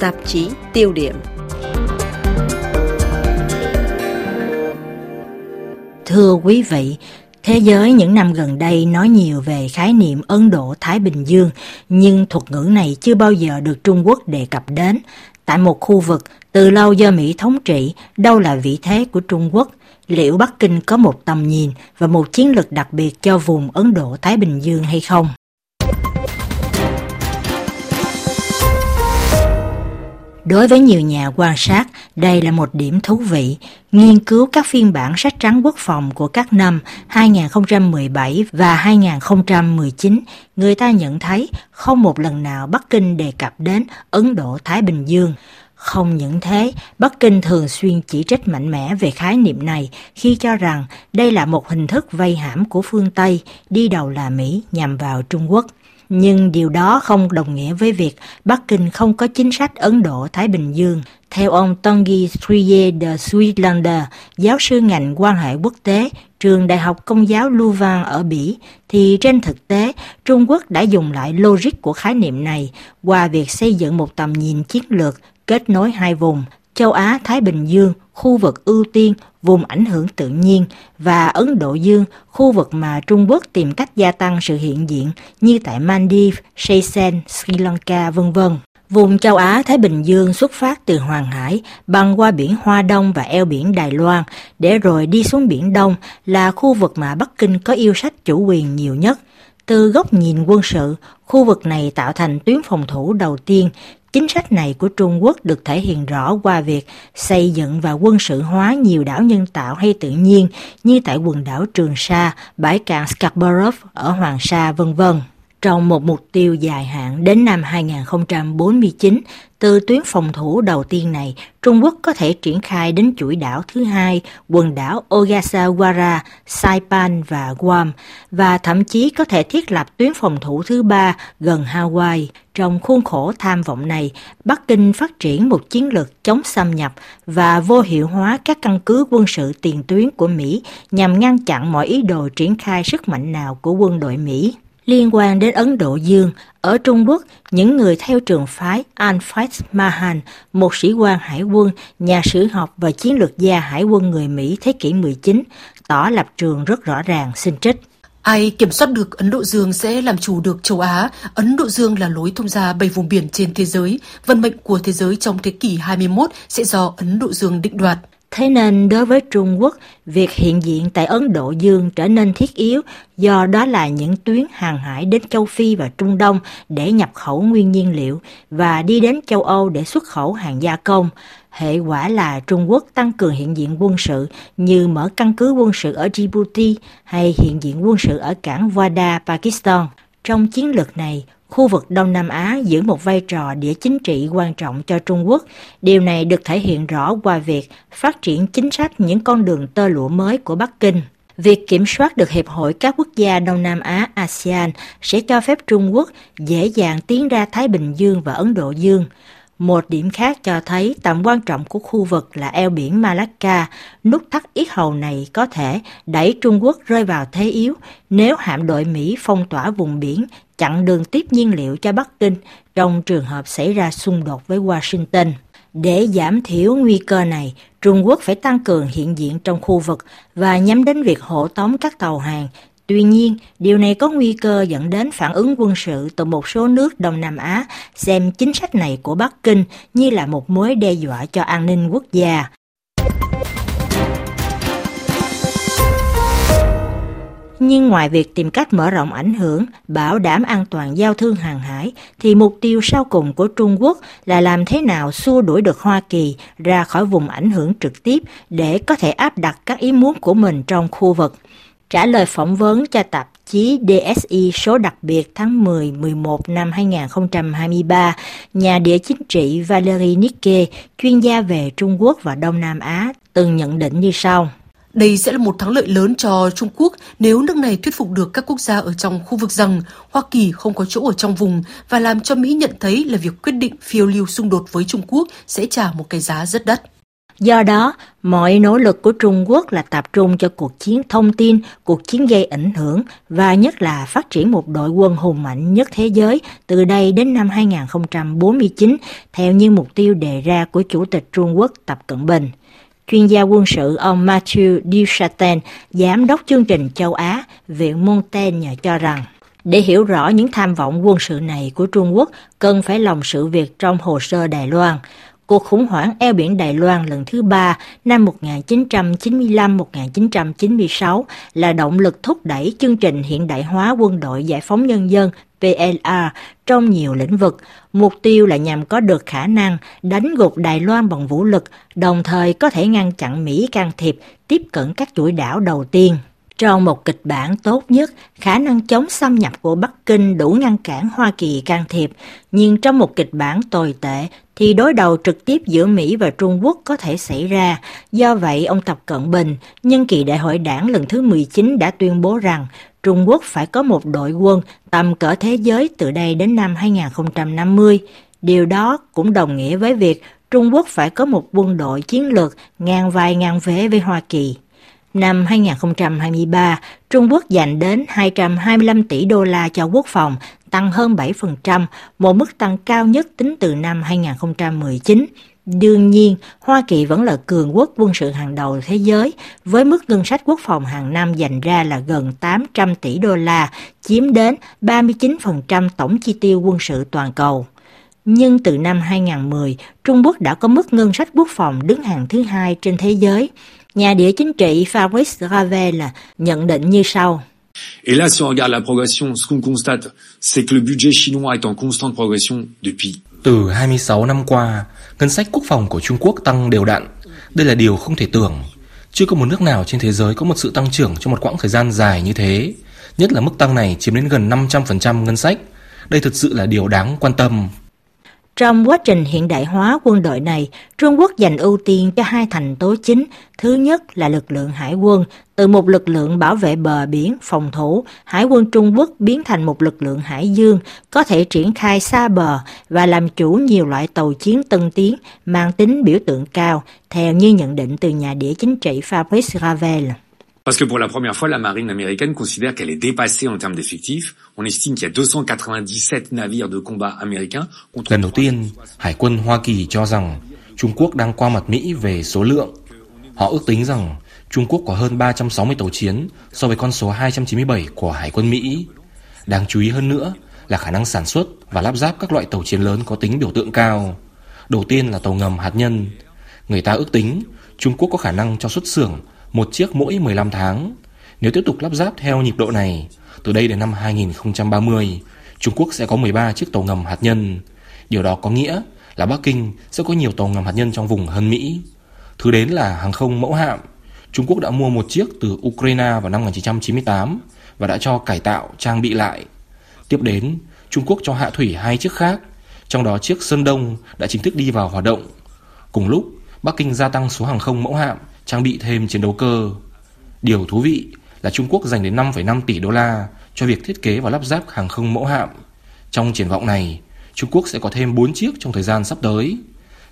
tạp chí tiêu điểm. Thưa quý vị, thế giới những năm gần đây nói nhiều về khái niệm Ấn Độ-Thái Bình Dương, nhưng thuật ngữ này chưa bao giờ được Trung Quốc đề cập đến. Tại một khu vực từ lâu do Mỹ thống trị, đâu là vị thế của Trung Quốc? Liệu Bắc Kinh có một tầm nhìn và một chiến lược đặc biệt cho vùng Ấn Độ-Thái Bình Dương hay không? Đối với nhiều nhà quan sát, đây là một điểm thú vị. Nghiên cứu các phiên bản sách trắng quốc phòng của các năm 2017 và 2019, người ta nhận thấy không một lần nào Bắc Kinh đề cập đến Ấn Độ-Thái Bình Dương. Không những thế, Bắc Kinh thường xuyên chỉ trích mạnh mẽ về khái niệm này khi cho rằng đây là một hình thức vây hãm của phương Tây, đi đầu là Mỹ nhằm vào Trung Quốc. Nhưng điều đó không đồng nghĩa với việc Bắc Kinh không có chính sách Ấn Độ-Thái Bình Dương. Theo ông Tongi Trier de Suilander, giáo sư ngành quan hệ quốc tế, trường Đại học Công giáo Louvain ở Bỉ, thì trên thực tế, Trung Quốc đã dùng lại logic của khái niệm này qua việc xây dựng một tầm nhìn chiến lược kết nối hai vùng, châu Á-Thái Bình Dương, khu vực ưu tiên, vùng ảnh hưởng tự nhiên và Ấn Độ Dương, khu vực mà Trung Quốc tìm cách gia tăng sự hiện diện như tại Maldives, Seychelles, Sri Lanka, vân vân. Vùng châu Á-Thái Bình Dương xuất phát từ Hoàng Hải, băng qua biển Hoa Đông và eo biển Đài Loan, để rồi đi xuống Biển Đông là khu vực mà Bắc Kinh có yêu sách chủ quyền nhiều nhất. Từ góc nhìn quân sự, khu vực này tạo thành tuyến phòng thủ đầu tiên Chính sách này của Trung Quốc được thể hiện rõ qua việc xây dựng và quân sự hóa nhiều đảo nhân tạo hay tự nhiên như tại quần đảo Trường Sa, bãi cạn Scarborough ở Hoàng Sa, vân vân. Trong một mục tiêu dài hạn đến năm 2049, từ tuyến phòng thủ đầu tiên này, Trung Quốc có thể triển khai đến chuỗi đảo thứ hai, quần đảo Ogasawara, Saipan và Guam, và thậm chí có thể thiết lập tuyến phòng thủ thứ ba gần Hawaii. Trong khuôn khổ tham vọng này, Bắc Kinh phát triển một chiến lược chống xâm nhập và vô hiệu hóa các căn cứ quân sự tiền tuyến của Mỹ nhằm ngăn chặn mọi ý đồ triển khai sức mạnh nào của quân đội Mỹ liên quan đến Ấn Độ Dương. Ở Trung Quốc, những người theo trường phái Alfred Mahan, một sĩ quan hải quân, nhà sử học và chiến lược gia hải quân người Mỹ thế kỷ 19, tỏ lập trường rất rõ ràng, xin trích. Ai kiểm soát được Ấn Độ Dương sẽ làm chủ được châu Á. Ấn Độ Dương là lối thông ra bảy vùng biển trên thế giới. Vận mệnh của thế giới trong thế kỷ 21 sẽ do Ấn Độ Dương định đoạt. Thế nên đối với Trung Quốc, việc hiện diện tại Ấn Độ Dương trở nên thiết yếu do đó là những tuyến hàng hải đến châu Phi và Trung Đông để nhập khẩu nguyên nhiên liệu và đi đến châu Âu để xuất khẩu hàng gia công. Hệ quả là Trung Quốc tăng cường hiện diện quân sự như mở căn cứ quân sự ở Djibouti hay hiện diện quân sự ở cảng Wada, Pakistan. Trong chiến lược này, khu vực Đông Nam Á giữ một vai trò địa chính trị quan trọng cho Trung Quốc. Điều này được thể hiện rõ qua việc phát triển chính sách những con đường tơ lụa mới của Bắc Kinh. Việc kiểm soát được Hiệp hội các quốc gia Đông Nam Á ASEAN sẽ cho phép Trung Quốc dễ dàng tiến ra Thái Bình Dương và Ấn Độ Dương. Một điểm khác cho thấy tầm quan trọng của khu vực là eo biển Malacca, nút thắt yết hầu này có thể đẩy Trung Quốc rơi vào thế yếu nếu hạm đội Mỹ phong tỏa vùng biển, chặn đường tiếp nhiên liệu cho Bắc Kinh trong trường hợp xảy ra xung đột với Washington. Để giảm thiểu nguy cơ này, Trung Quốc phải tăng cường hiện diện trong khu vực và nhắm đến việc hộ tống các tàu hàng Tuy nhiên, điều này có nguy cơ dẫn đến phản ứng quân sự từ một số nước Đông Nam Á xem chính sách này của Bắc Kinh như là một mối đe dọa cho an ninh quốc gia. Nhưng ngoài việc tìm cách mở rộng ảnh hưởng, bảo đảm an toàn giao thương hàng hải, thì mục tiêu sau cùng của Trung Quốc là làm thế nào xua đuổi được Hoa Kỳ ra khỏi vùng ảnh hưởng trực tiếp để có thể áp đặt các ý muốn của mình trong khu vực. Trả lời phỏng vấn cho tạp chí DSI số đặc biệt tháng 10-11 năm 2023, nhà địa chính trị Valery Nikke, chuyên gia về Trung Quốc và Đông Nam Á, từng nhận định như sau. Đây sẽ là một thắng lợi lớn cho Trung Quốc nếu nước này thuyết phục được các quốc gia ở trong khu vực rằng Hoa Kỳ không có chỗ ở trong vùng và làm cho Mỹ nhận thấy là việc quyết định phiêu lưu xung đột với Trung Quốc sẽ trả một cái giá rất đắt. Do đó, mọi nỗ lực của Trung Quốc là tập trung cho cuộc chiến thông tin, cuộc chiến gây ảnh hưởng và nhất là phát triển một đội quân hùng mạnh nhất thế giới từ đây đến năm 2049 theo như mục tiêu đề ra của Chủ tịch Trung Quốc Tập Cận Bình. Chuyên gia quân sự ông Matthew Duchatel, giám đốc chương trình châu Á, Viện Montaigne cho rằng để hiểu rõ những tham vọng quân sự này của Trung Quốc, cần phải lòng sự việc trong hồ sơ Đài Loan. Cuộc khủng hoảng eo biển Đài Loan lần thứ ba năm 1995-1996 là động lực thúc đẩy chương trình hiện đại hóa quân đội giải phóng nhân dân PLA trong nhiều lĩnh vực. Mục tiêu là nhằm có được khả năng đánh gục Đài Loan bằng vũ lực, đồng thời có thể ngăn chặn Mỹ can thiệp tiếp cận các chuỗi đảo đầu tiên. Trong một kịch bản tốt nhất, khả năng chống xâm nhập của Bắc Kinh đủ ngăn cản Hoa Kỳ can thiệp, nhưng trong một kịch bản tồi tệ thì đối đầu trực tiếp giữa Mỹ và Trung Quốc có thể xảy ra. Do vậy, ông Tập Cận Bình, nhân kỳ đại hội đảng lần thứ 19 đã tuyên bố rằng Trung Quốc phải có một đội quân tầm cỡ thế giới từ đây đến năm 2050. Điều đó cũng đồng nghĩa với việc Trung Quốc phải có một quân đội chiến lược ngang vai ngang vế với Hoa Kỳ. Năm 2023, Trung Quốc dành đến 225 tỷ đô la cho quốc phòng, tăng hơn 7%, một mức tăng cao nhất tính từ năm 2019. Đương nhiên, Hoa Kỳ vẫn là cường quốc quân sự hàng đầu thế giới, với mức ngân sách quốc phòng hàng năm dành ra là gần 800 tỷ đô la, chiếm đến 39% tổng chi tiêu quân sự toàn cầu. Nhưng từ năm 2010, Trung Quốc đã có mức ngân sách quốc phòng đứng hàng thứ hai trên thế giới. Nhà địa chính trị Fabrice Ravel nhận định như sau. Et là, si on regarde la progression, ce qu'on constate, c'est que le budget chinois est en constante progression depuis. Từ 26 năm qua, ngân sách quốc phòng của Trung Quốc tăng đều đặn. Đây là điều không thể tưởng. Chưa có một nước nào trên thế giới có một sự tăng trưởng trong một quãng thời gian dài như thế. Nhất là mức tăng này chiếm đến gần 500% ngân sách. Đây thực sự là điều đáng quan tâm. Trong quá trình hiện đại hóa quân đội này, Trung Quốc dành ưu tiên cho hai thành tố chính. Thứ nhất là lực lượng hải quân, từ một lực lượng bảo vệ bờ biển, phòng thủ, Hải quân Trung Quốc biến thành một lực lượng hải dương, có thể triển khai xa bờ và làm chủ nhiều loại tàu chiến tân tiến, mang tính biểu tượng cao, theo như nhận định từ nhà địa chính trị Fabrice Ravel. Parce que pour la première fois, la marine américaine considère qu'elle est dépassée en termes d'effectifs. On estime qu'il y a 297 navires de combat américains contre Lần đầu tiên, Hải quân Hoa Kỳ cho rằng Trung Quốc đang qua mặt Mỹ về số lượng. Họ ước tính rằng Trung Quốc có hơn 360 tàu chiến so với con số 297 của Hải quân Mỹ. Đáng chú ý hơn nữa là khả năng sản xuất và lắp ráp các loại tàu chiến lớn có tính biểu tượng cao. Đầu tiên là tàu ngầm hạt nhân. Người ta ước tính Trung Quốc có khả năng cho xuất xưởng một chiếc mỗi 15 tháng. Nếu tiếp tục lắp ráp theo nhịp độ này, từ đây đến năm 2030, Trung Quốc sẽ có 13 chiếc tàu ngầm hạt nhân. Điều đó có nghĩa là Bắc Kinh sẽ có nhiều tàu ngầm hạt nhân trong vùng hơn Mỹ. Thứ đến là hàng không mẫu hạm. Trung Quốc đã mua một chiếc từ Ukraine vào năm 1998 và đã cho cải tạo, trang bị lại. Tiếp đến, Trung Quốc cho hạ thủy hai chiếc khác, trong đó chiếc Sơn Đông đã chính thức đi vào hoạt động. Cùng lúc, Bắc Kinh gia tăng số hàng không mẫu hạm trang bị thêm chiến đấu cơ. Điều thú vị là Trung Quốc dành đến 5,5 tỷ đô la cho việc thiết kế và lắp ráp hàng không mẫu hạm. Trong triển vọng này, Trung Quốc sẽ có thêm 4 chiếc trong thời gian sắp tới.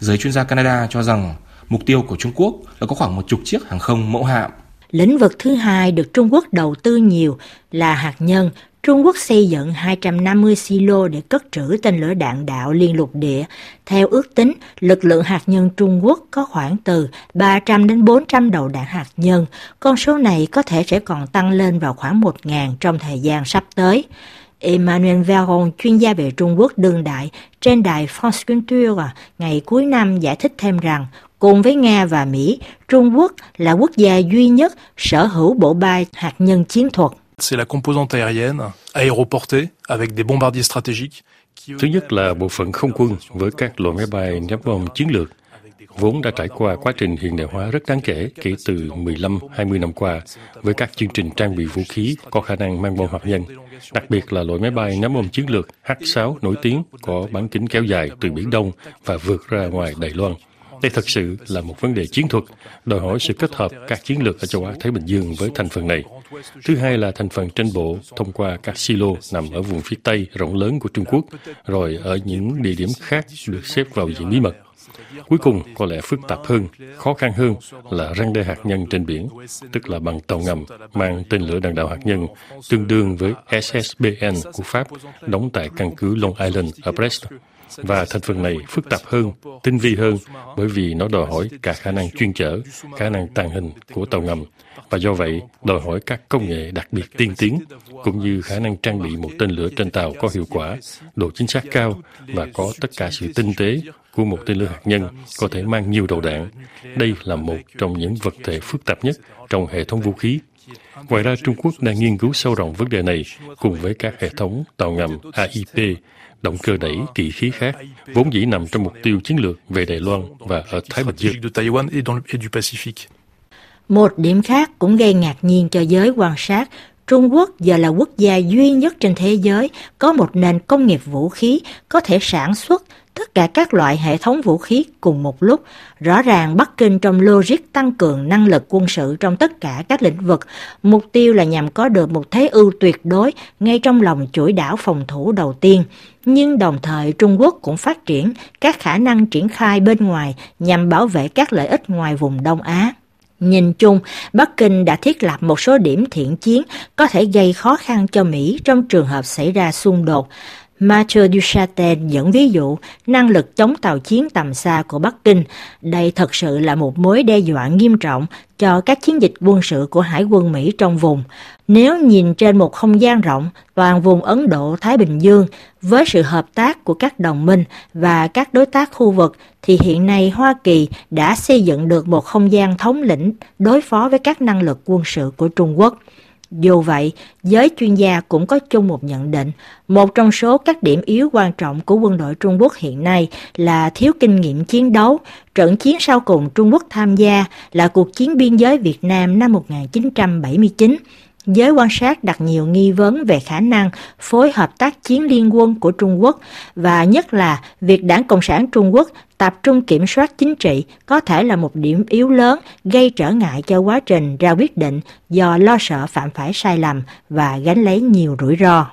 Giới chuyên gia Canada cho rằng mục tiêu của Trung Quốc là có khoảng một chục chiếc hàng không mẫu hạm. Lĩnh vực thứ hai được Trung Quốc đầu tư nhiều là hạt nhân Trung Quốc xây dựng 250 silo để cất trữ tên lửa đạn đạo liên lục địa. Theo ước tính, lực lượng hạt nhân Trung Quốc có khoảng từ 300 đến 400 đầu đạn hạt nhân. Con số này có thể sẽ còn tăng lên vào khoảng 1.000 trong thời gian sắp tới. Emmanuel Veron, chuyên gia về Trung Quốc đương đại, trên đài France Culture ngày cuối năm giải thích thêm rằng, cùng với Nga và Mỹ, Trung Quốc là quốc gia duy nhất sở hữu bộ bay hạt nhân chiến thuật. C'est la composante aérienne, aéroportée, avec des bombardiers stratégiques. Thứ nhất là bộ phận không quân với các loại máy bay nhắm bom chiến lược vốn đã trải qua quá trình hiện đại hóa rất đáng kể kể từ 15-20 năm qua với các chương trình trang bị vũ khí có khả năng mang bom hạt nhân, đặc biệt là loại máy bay ném bom chiến lược H-6 nổi tiếng có bán kính kéo dài từ Biển Đông và vượt ra ngoài Đài Loan. Đây thật sự là một vấn đề chiến thuật, đòi hỏi sự kết hợp các chiến lược ở châu Á-Thái Bình Dương với thành phần này. Thứ hai là thành phần trên bộ thông qua các silo nằm ở vùng phía Tây rộng lớn của Trung Quốc, rồi ở những địa điểm khác được xếp vào diện bí mật. Cuối cùng, có lẽ phức tạp hơn, khó khăn hơn là răng đe hạt nhân trên biển, tức là bằng tàu ngầm mang tên lửa đạn đạo hạt nhân, tương đương với SSBN của Pháp, đóng tại căn cứ Long Island ở Brest. Và thành phần này phức tạp hơn, tinh vi hơn bởi vì nó đòi hỏi cả khả năng chuyên chở, khả năng tàng hình của tàu ngầm và do vậy đòi hỏi các công nghệ đặc biệt tiên tiến cũng như khả năng trang bị một tên lửa trên tàu có hiệu quả, độ chính xác cao và có tất cả sự tinh tế của một tên lửa hạt nhân có thể mang nhiều đầu đạn. Đây là một trong những vật thể phức tạp nhất trong hệ thống vũ khí. Ngoài ra, Trung Quốc đang nghiên cứu sâu rộng vấn đề này cùng với các hệ thống tàu ngầm AIP, động cơ đẩy kỳ khí khác, vốn dĩ nằm trong mục tiêu chiến lược về Đài Loan và ở Thái Bình Dương. Một điểm khác cũng gây ngạc nhiên cho giới quan sát Trung Quốc giờ là quốc gia duy nhất trên thế giới có một nền công nghiệp vũ khí có thể sản xuất tất cả các loại hệ thống vũ khí cùng một lúc. Rõ ràng Bắc Kinh trong logic tăng cường năng lực quân sự trong tất cả các lĩnh vực, mục tiêu là nhằm có được một thế ưu tuyệt đối ngay trong lòng chuỗi đảo phòng thủ đầu tiên. Nhưng đồng thời Trung Quốc cũng phát triển các khả năng triển khai bên ngoài nhằm bảo vệ các lợi ích ngoài vùng Đông Á. Nhìn chung, Bắc Kinh đã thiết lập một số điểm thiện chiến có thể gây khó khăn cho Mỹ trong trường hợp xảy ra xung đột. Mathieu Duchatel dẫn ví dụ năng lực chống tàu chiến tầm xa của Bắc Kinh. Đây thật sự là một mối đe dọa nghiêm trọng cho các chiến dịch quân sự của Hải quân Mỹ trong vùng. Nếu nhìn trên một không gian rộng, toàn vùng Ấn Độ-Thái Bình Dương với sự hợp tác của các đồng minh và các đối tác khu vực thì hiện nay Hoa Kỳ đã xây dựng được một không gian thống lĩnh đối phó với các năng lực quân sự của Trung Quốc. Dù vậy, giới chuyên gia cũng có chung một nhận định, một trong số các điểm yếu quan trọng của quân đội Trung Quốc hiện nay là thiếu kinh nghiệm chiến đấu. Trận chiến sau cùng Trung Quốc tham gia là cuộc chiến biên giới Việt Nam năm 1979. Giới quan sát đặt nhiều nghi vấn về khả năng phối hợp tác chiến liên quân của Trung Quốc và nhất là việc Đảng Cộng sản Trung Quốc tập trung kiểm soát chính trị có thể là một điểm yếu lớn gây trở ngại cho quá trình ra quyết định do lo sợ phạm phải sai lầm và gánh lấy nhiều rủi ro.